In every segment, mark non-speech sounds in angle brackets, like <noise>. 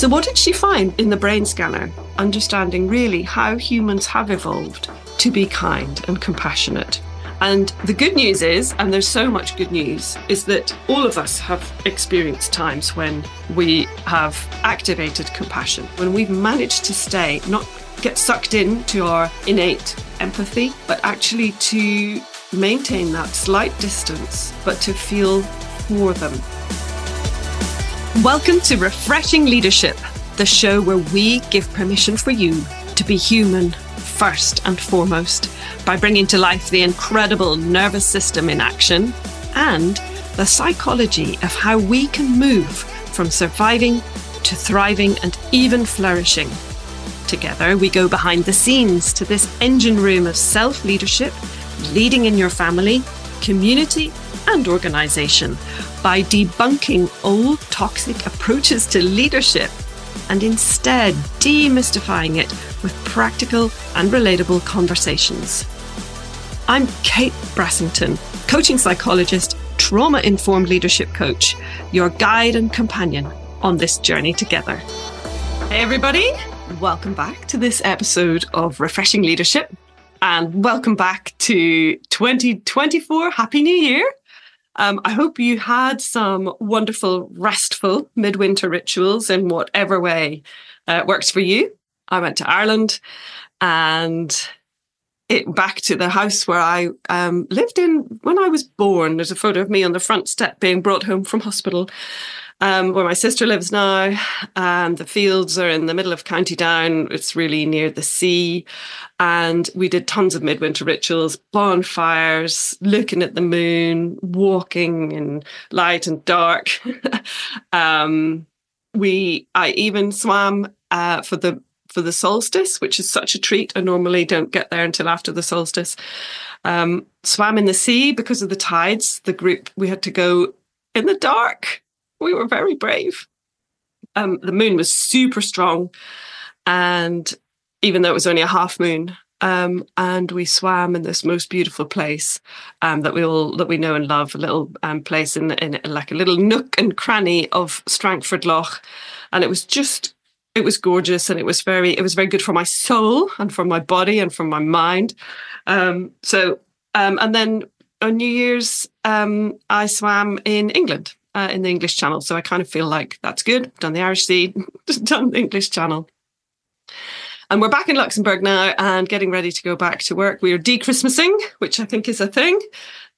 So, what did she find in the brain scanner? Understanding really how humans have evolved to be kind and compassionate. And the good news is, and there's so much good news, is that all of us have experienced times when we have activated compassion, when we've managed to stay, not get sucked into our innate empathy, but actually to maintain that slight distance, but to feel for them. Welcome to Refreshing Leadership, the show where we give permission for you to be human first and foremost by bringing to life the incredible nervous system in action and the psychology of how we can move from surviving to thriving and even flourishing. Together, we go behind the scenes to this engine room of self leadership, leading in your family, community, and organization by debunking old toxic approaches to leadership and instead demystifying it with practical and relatable conversations. I'm Kate Brassington, coaching psychologist, trauma informed leadership coach, your guide and companion on this journey together. Hey, everybody, welcome back to this episode of Refreshing Leadership, and welcome back to 2024. Happy New Year! Um, I hope you had some wonderful, restful midwinter rituals in whatever way uh, works for you. I went to Ireland and it back to the house where I um, lived in when I was born. There's a photo of me on the front step being brought home from hospital, um, where my sister lives now. And the fields are in the middle of County Down. It's really near the sea. And we did tons of midwinter rituals, bonfires, looking at the moon, walking in light and dark. <laughs> um, we, I even swam uh, for the for the solstice, which is such a treat. I normally don't get there until after the solstice. Um, swam in the sea because of the tides. The group, we had to go in the dark. We were very brave. Um, the moon was super strong. And even though it was only a half moon, um, and we swam in this most beautiful place um, that we all that we know and love, a little um, place in, in like a little nook and cranny of Strangford Lough, and it was just it was gorgeous and it was very it was very good for my soul and for my body and for my mind um, so um, and then on new year's um, i swam in england uh, in the english channel so i kind of feel like that's good done the irish sea <laughs> done the english channel and we're back in luxembourg now and getting ready to go back to work we are dechristmasing which i think is a thing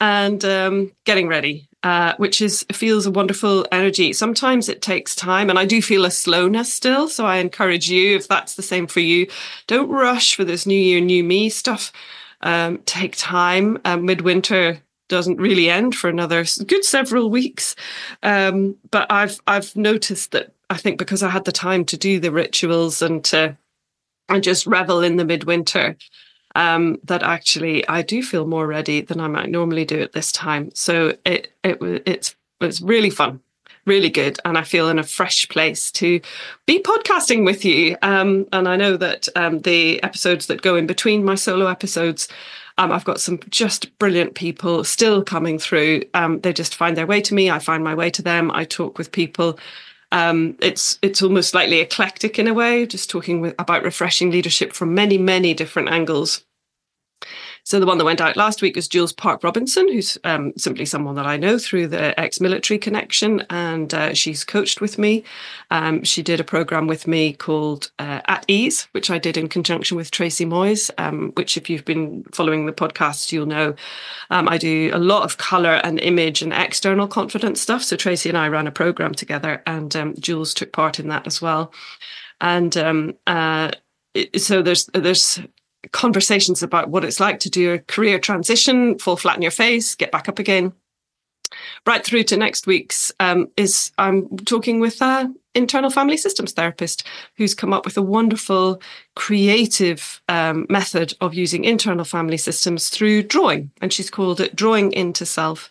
and um, getting ready uh, which is feels a wonderful energy. Sometimes it takes time, and I do feel a slowness still. So I encourage you, if that's the same for you, don't rush for this new year, new me stuff. Um, take time. Um, midwinter doesn't really end for another good several weeks, um, but I've I've noticed that I think because I had the time to do the rituals and to and just revel in the midwinter um, that actually I do feel more ready than I might normally do at this time. So it it it's it's really fun, really good, and I feel in a fresh place to be podcasting with you. Um, and I know that um, the episodes that go in between my solo episodes. Um, I've got some just brilliant people still coming through. Um, they just find their way to me. I find my way to them. I talk with people um, it's it's almost slightly eclectic in a way, just talking with, about refreshing leadership from many many different angles. So the one that went out last week was Jules Park Robinson, who's um, simply someone that I know through the ex-military connection, and uh, she's coached with me. Um, she did a program with me called uh, At Ease, which I did in conjunction with Tracy Moyes. Um, which, if you've been following the podcast, you'll know um, I do a lot of color and image and external confidence stuff. So Tracy and I ran a program together, and um, Jules took part in that as well. And um, uh, so there's there's conversations about what it's like to do a career transition, fall flat on your face, get back up again. Right through to next week's um, is I'm talking with a internal family systems therapist who's come up with a wonderful creative um, method of using internal family systems through drawing. And she's called it Drawing into Self.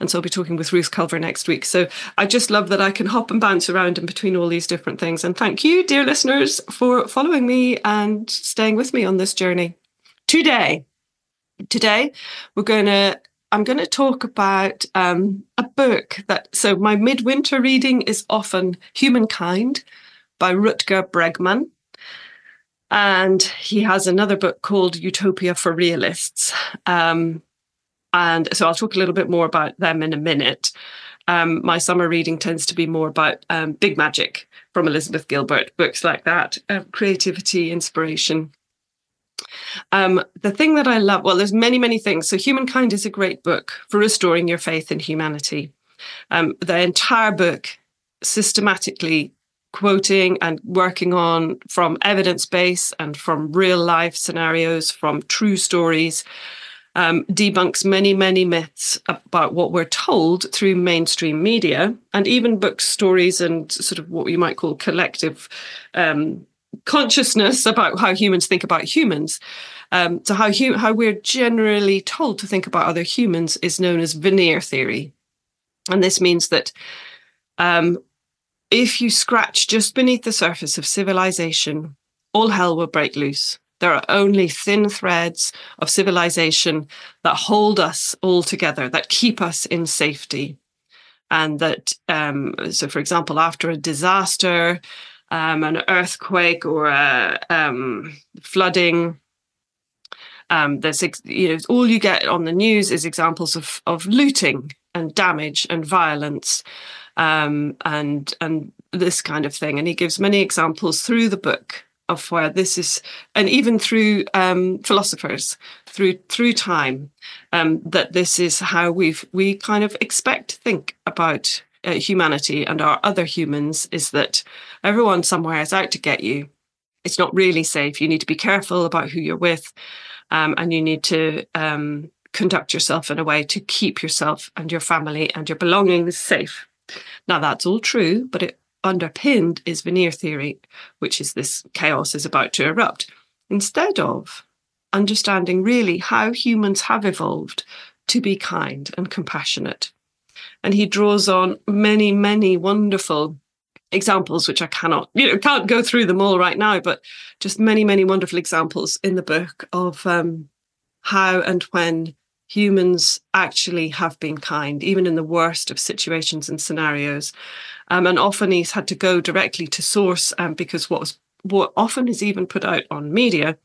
And so I'll be talking with Ruth Culver next week. So I just love that I can hop and bounce around in between all these different things. And thank you, dear listeners, for following me and staying with me on this journey. Today, today we're going to I'm going to talk about um, a book that, so my midwinter reading is often Humankind by Rutger Bregman. And he has another book called Utopia for Realists. Um, and so I'll talk a little bit more about them in a minute. Um, my summer reading tends to be more about um, Big Magic from Elizabeth Gilbert, books like that, uh, creativity, inspiration. Um, the thing that I love, well, there's many, many things. So, Humankind is a great book for restoring your faith in humanity. Um, the entire book systematically quoting and working on from evidence base and from real life scenarios, from true stories, um, debunks many, many myths about what we're told through mainstream media and even books, stories, and sort of what you might call collective um, consciousness about how humans think about humans. Um, so how how we're generally told to think about other humans is known as veneer theory, and this means that um, if you scratch just beneath the surface of civilization, all hell will break loose. There are only thin threads of civilization that hold us all together, that keep us in safety. And that, um, so for example, after a disaster, um, an earthquake or a um, flooding, um, there's you know all you get on the news is examples of of looting and damage and violence um, and and this kind of thing. And he gives many examples through the book of where this is, and even through um, philosophers, through through time, um, that this is how we've we kind of expect to think about uh, humanity and our other humans. Is that everyone somewhere is out to get you? It's not really safe. You need to be careful about who you're with, um, and you need to um, conduct yourself in a way to keep yourself and your family and your belongings safe. Now that's all true, but it underpinned is veneer theory, which is this chaos is about to erupt, instead of understanding really how humans have evolved to be kind and compassionate. And he draws on many, many wonderful examples, which I cannot, you know, can't go through them all right now, but just many, many wonderful examples in the book of um, how and when humans actually have been kind, even in the worst of situations and scenarios. Um, and often he's had to go directly to source um, because what was what often is even put out on media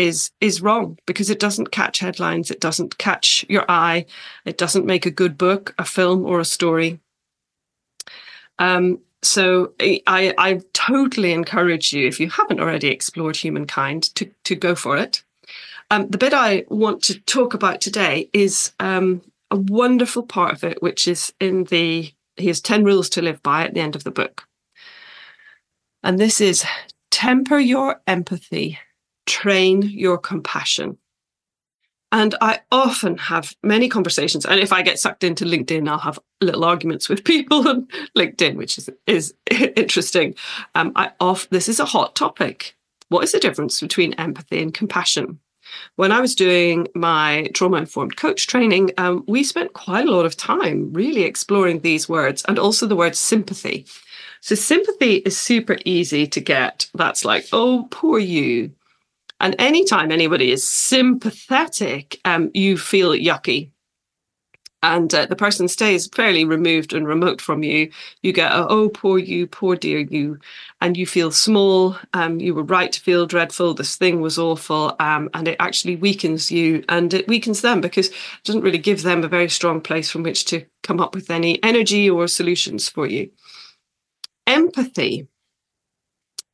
is is wrong because it doesn't catch headlines, it doesn't catch your eye, it doesn't make a good book, a film, or a story. Um, so I, I totally encourage you, if you haven't already explored humankind, to to go for it. Um, the bit I want to talk about today is um, a wonderful part of it, which is in the he has 10 rules to live by at the end of the book. And this is temper your empathy, train your compassion. And I often have many conversations. And if I get sucked into LinkedIn, I'll have little arguments with <laughs> people on LinkedIn, which is, is <laughs> interesting. Um, I off this is a hot topic. What is the difference between empathy and compassion? When I was doing my trauma informed coach training, um, we spent quite a lot of time really exploring these words and also the word sympathy. So, sympathy is super easy to get. That's like, oh, poor you. And anytime anybody is sympathetic, um, you feel yucky and uh, the person stays fairly removed and remote from you, you get, a, oh, poor you, poor dear you, and you feel small. Um, you were right to feel dreadful. This thing was awful. Um, and it actually weakens you and it weakens them because it doesn't really give them a very strong place from which to come up with any energy or solutions for you. Empathy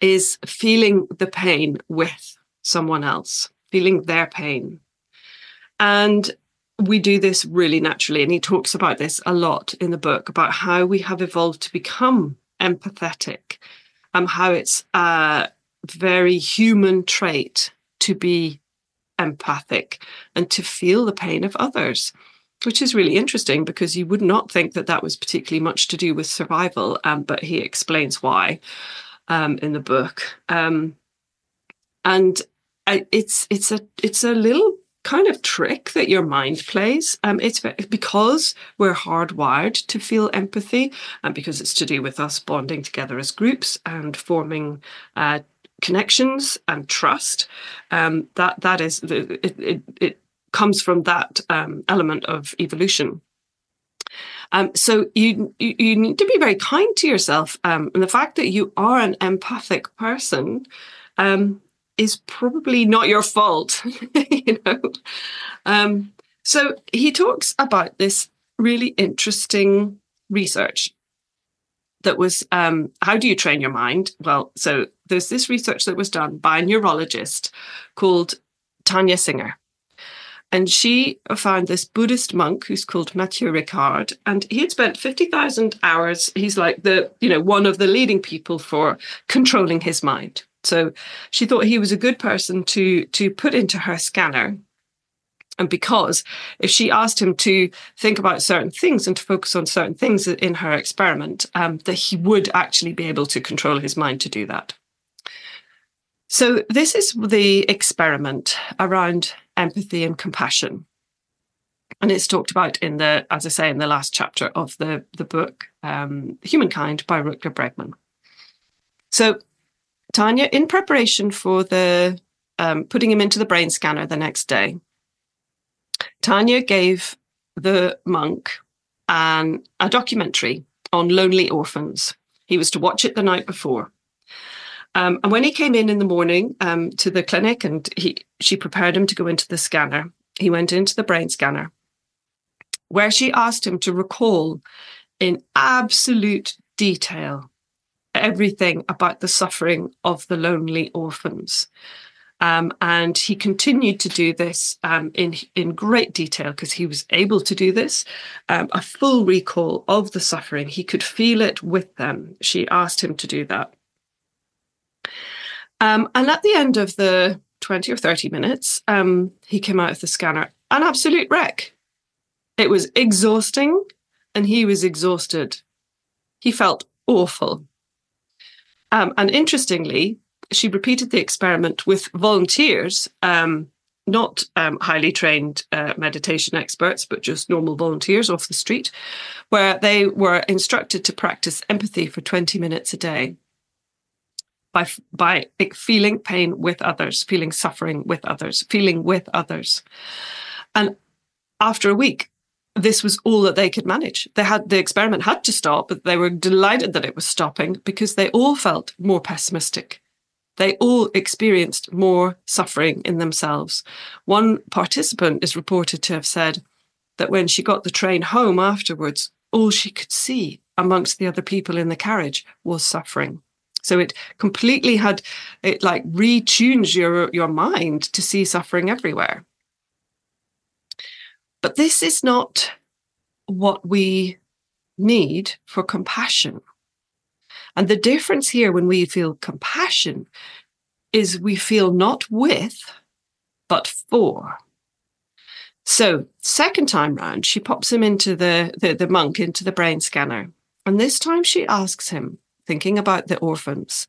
is feeling the pain with someone else, feeling their pain. And we do this really naturally. And he talks about this a lot in the book about how we have evolved to become empathetic, and how it's a very human trait to be empathic and to feel the pain of others, which is really interesting because you would not think that that was particularly much to do with survival. Um, but he explains why um, in the book. Um, and it's it's a it's a little kind of trick that your mind plays. Um, it's because we're hardwired to feel empathy, and because it's to do with us bonding together as groups and forming uh, connections and trust. Um, that that is it, it, it comes from that um, element of evolution. Um, so you, you, you need to be very kind to yourself, um, and the fact that you are an empathic person um, is probably not your fault. <laughs> you know. Um, so he talks about this really interesting research that was um, how do you train your mind? Well, so there's this research that was done by a neurologist called Tania Singer. And she found this Buddhist monk who's called Matthieu Ricard, and he had spent 50,000 hours. He's like the, you know, one of the leading people for controlling his mind. So she thought he was a good person to, to put into her scanner and because if she asked him to think about certain things and to focus on certain things in her experiment, um, that he would actually be able to control his mind to do that. So, this is the experiment around empathy and compassion. And it's talked about in the, as I say, in the last chapter of the, the book, um, Humankind by Rutger Bregman. So, Tania, in preparation for the um, putting him into the brain scanner the next day, Tania gave the monk an, a documentary on lonely orphans. He was to watch it the night before. Um, and when he came in in the morning um, to the clinic and he, she prepared him to go into the scanner, he went into the brain scanner where she asked him to recall in absolute detail everything about the suffering of the lonely orphans. Um, and he continued to do this um, in in great detail because he was able to do this. Um, a full recall of the suffering, he could feel it with them. She asked him to do that. Um, and at the end of the twenty or thirty minutes, um, he came out of the scanner an absolute wreck. It was exhausting, and he was exhausted. He felt awful. Um, and interestingly, she repeated the experiment with volunteers, um, not um, highly trained uh, meditation experts, but just normal volunteers off the street, where they were instructed to practice empathy for 20 minutes a day by, by feeling pain with others, feeling suffering with others, feeling with others. And after a week, this was all that they could manage. They had the experiment had to stop, but they were delighted that it was stopping because they all felt more pessimistic they all experienced more suffering in themselves. One participant is reported to have said that when she got the train home afterwards, all she could see amongst the other people in the carriage was suffering. So it completely had it like retunes your your mind to see suffering everywhere. But this is not what we need for compassion. And the difference here when we feel compassion is we feel not with, but for. So, second time round, she pops him into the, the, the monk into the brain scanner. And this time she asks him, thinking about the orphans,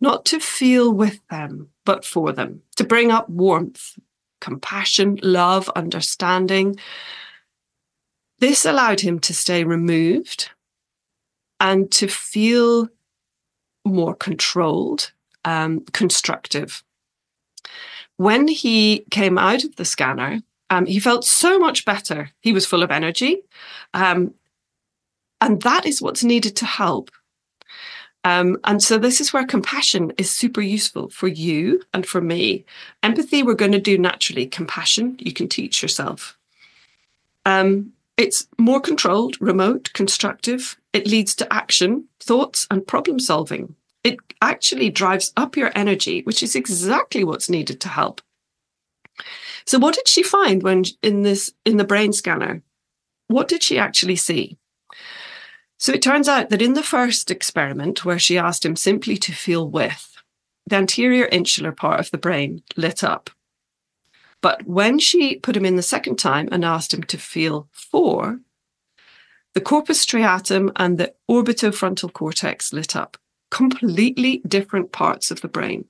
not to feel with them, but for them, to bring up warmth, compassion, love, understanding. This allowed him to stay removed and to feel more controlled, um, constructive. When he came out of the scanner, um, he felt so much better. He was full of energy. Um, and that is what's needed to help. Um, and so this is where compassion is super useful for you and for me. Empathy, we're going to do naturally. Compassion, you can teach yourself. Um, it's more controlled, remote, constructive. It leads to action, thoughts, and problem solving. It actually drives up your energy, which is exactly what's needed to help. So, what did she find when in this in the brain scanner? What did she actually see? So it turns out that in the first experiment, where she asked him simply to feel with, the anterior insular part of the brain lit up. But when she put him in the second time and asked him to feel for, the corpus striatum and the orbitofrontal cortex lit up, completely different parts of the brain.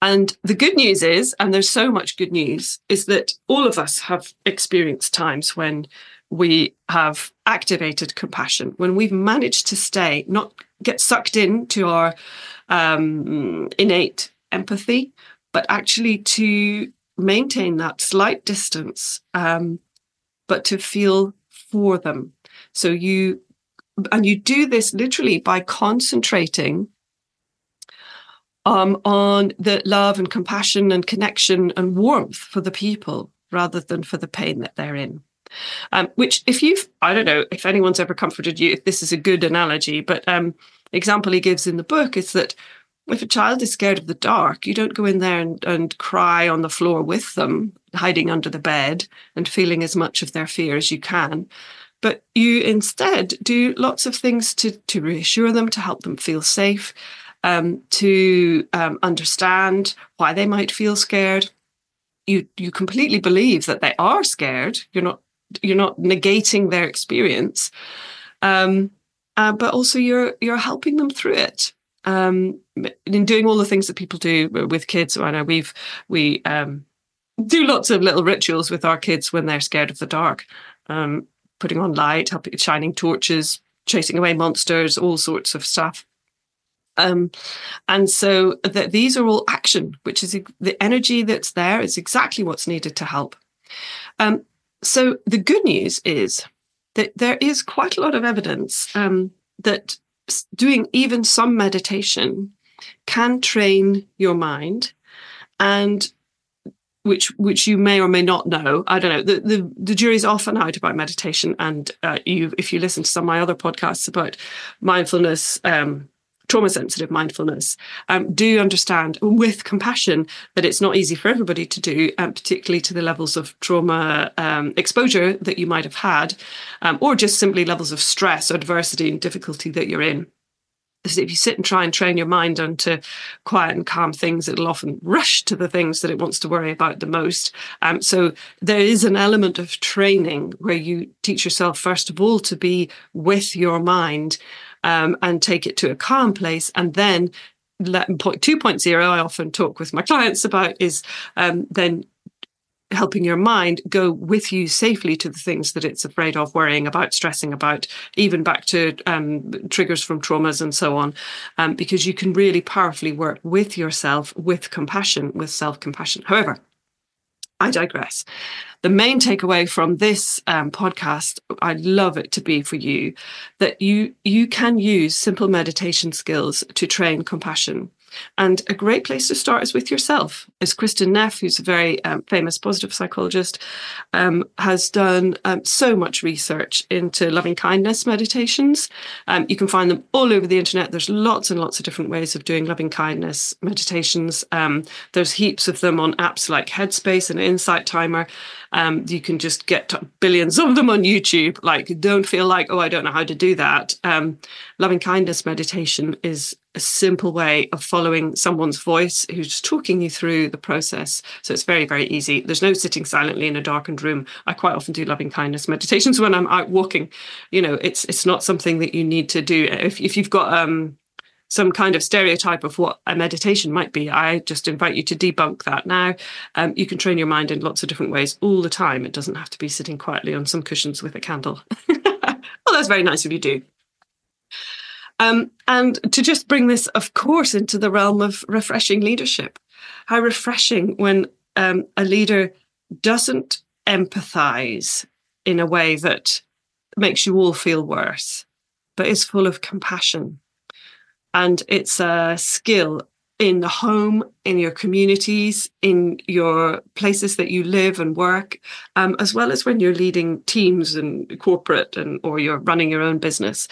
And the good news is, and there's so much good news, is that all of us have experienced times when we have activated compassion, when we've managed to stay, not get sucked into our um, innate empathy, but actually to maintain that slight distance, um, but to feel for them. So you, and you do this literally by concentrating um, on the love and compassion and connection and warmth for the people rather than for the pain that they're in. Um, which, if you've, I don't know if anyone's ever comforted you, if this is a good analogy, but um, example he gives in the book is that if a child is scared of the dark, you don't go in there and, and cry on the floor with them, hiding under the bed and feeling as much of their fear as you can. But you instead do lots of things to, to reassure them, to help them feel safe, um, to um, understand why they might feel scared. You you completely believe that they are scared. You're not you're not negating their experience, um, uh, but also you're you're helping them through it um, in doing all the things that people do with kids. I know we've we um, do lots of little rituals with our kids when they're scared of the dark, um, putting on light, helping, shining torches, chasing away monsters, all sorts of stuff. Um, and so that these are all action, which is the energy that's there is exactly what's needed to help. Um, so the good news is that there is quite a lot of evidence um, that doing even some meditation can train your mind and which which you may or may not know. I don't know. The the, the jury's often out about meditation, and uh, you if you listen to some of my other podcasts about mindfulness, um, trauma sensitive mindfulness, um, do understand with compassion that it's not easy for everybody to do, um, particularly to the levels of trauma um, exposure that you might have had, um, or just simply levels of stress, or adversity, and difficulty that you're in if you sit and try and train your mind onto quiet and calm things, it'll often rush to the things that it wants to worry about the most. Um, so there is an element of training where you teach yourself, first of all, to be with your mind um, and take it to a calm place. And then point 2.0, I often talk with my clients about is um, then helping your mind go with you safely to the things that it's afraid of, worrying about, stressing about, even back to um, triggers from traumas and so on, um, because you can really powerfully work with yourself with compassion, with self compassion. However, I digress. The main takeaway from this um, podcast, I'd love it to be for you that you you can use simple meditation skills to train compassion. And a great place to start is with yourself. As Kristin Neff, who's a very um, famous positive psychologist, um, has done um, so much research into loving kindness meditations. Um, you can find them all over the internet. There's lots and lots of different ways of doing loving kindness meditations. Um, there's heaps of them on apps like Headspace and Insight Timer. Um, you can just get billions of them on YouTube. Like, don't feel like, oh, I don't know how to do that. Loving kindness meditation is a simple way of following someone's voice who's talking you through the process. So it's very, very easy. There's no sitting silently in a darkened room. I quite often do loving kindness meditations <laughs> when I'm out walking. You know, it's it's not something that you need to do. If if you've got um some kind of stereotype of what a meditation might be, I just invite you to debunk that now. Um, you can train your mind in lots of different ways all the time. It doesn't have to be sitting quietly on some cushions with a candle. well, <laughs> that's very nice if you do. Um, and to just bring this, of course, into the realm of refreshing leadership. How refreshing when um, a leader doesn't empathize in a way that makes you all feel worse, but is full of compassion. And it's a skill in the home, in your communities, in your places that you live and work, um, as well as when you're leading teams and corporate and or you're running your own business.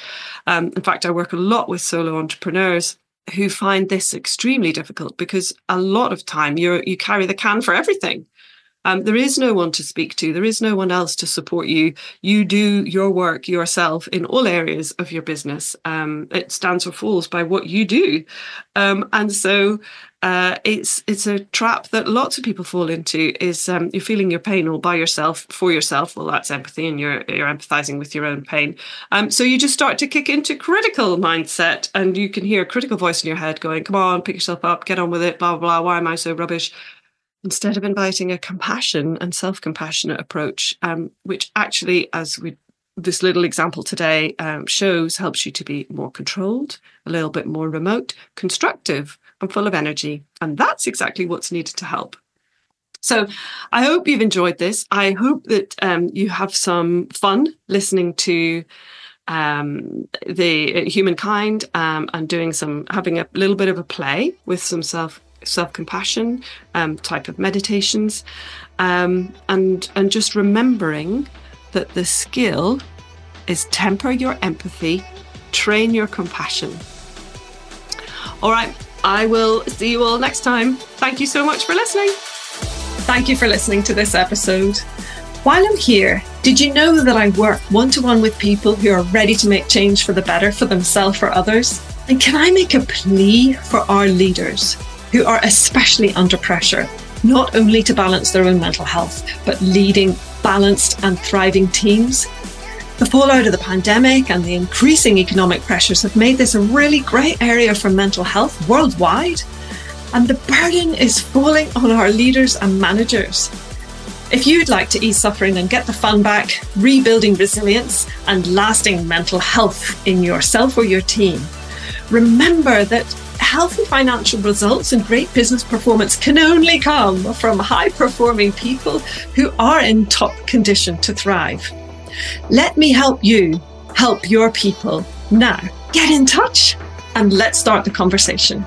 Um, in fact, I work a lot with solo entrepreneurs who find this extremely difficult because a lot of time you you carry the can for everything. Um, there is no one to speak to. There is no one else to support you. You do your work yourself in all areas of your business. Um, it stands or falls by what you do, um, and so uh, it's it's a trap that lots of people fall into. Is um, you're feeling your pain all by yourself for yourself. Well, that's empathy, and you're you're empathizing with your own pain. Um, so you just start to kick into critical mindset, and you can hear a critical voice in your head going, "Come on, pick yourself up, get on with it." Blah blah blah. Why am I so rubbish? Instead of inviting a compassion and self compassionate approach, um, which actually, as we this little example today um, shows, helps you to be more controlled, a little bit more remote, constructive, and full of energy. And that's exactly what's needed to help. So I hope you've enjoyed this. I hope that um, you have some fun listening to um, the humankind um, and doing some having a little bit of a play with some self self compassion um, type of meditations, um, and and just remembering that the skill is temper your empathy, train your compassion. All right, I will see you all next time. Thank you so much for listening. Thank you for listening to this episode. While I'm here, did you know that I work one to one with people who are ready to make change for the better for themselves or others? And can I make a plea for our leaders who are especially under pressure, not only to balance their own mental health, but leading balanced and thriving teams? The fallout of the pandemic and the increasing economic pressures have made this a really great area for mental health worldwide. And the burden is falling on our leaders and managers. If you'd like to ease suffering and get the fun back, rebuilding resilience and lasting mental health in yourself or your team, remember that healthy financial results and great business performance can only come from high performing people who are in top condition to thrive. Let me help you help your people now. Get in touch and let's start the conversation.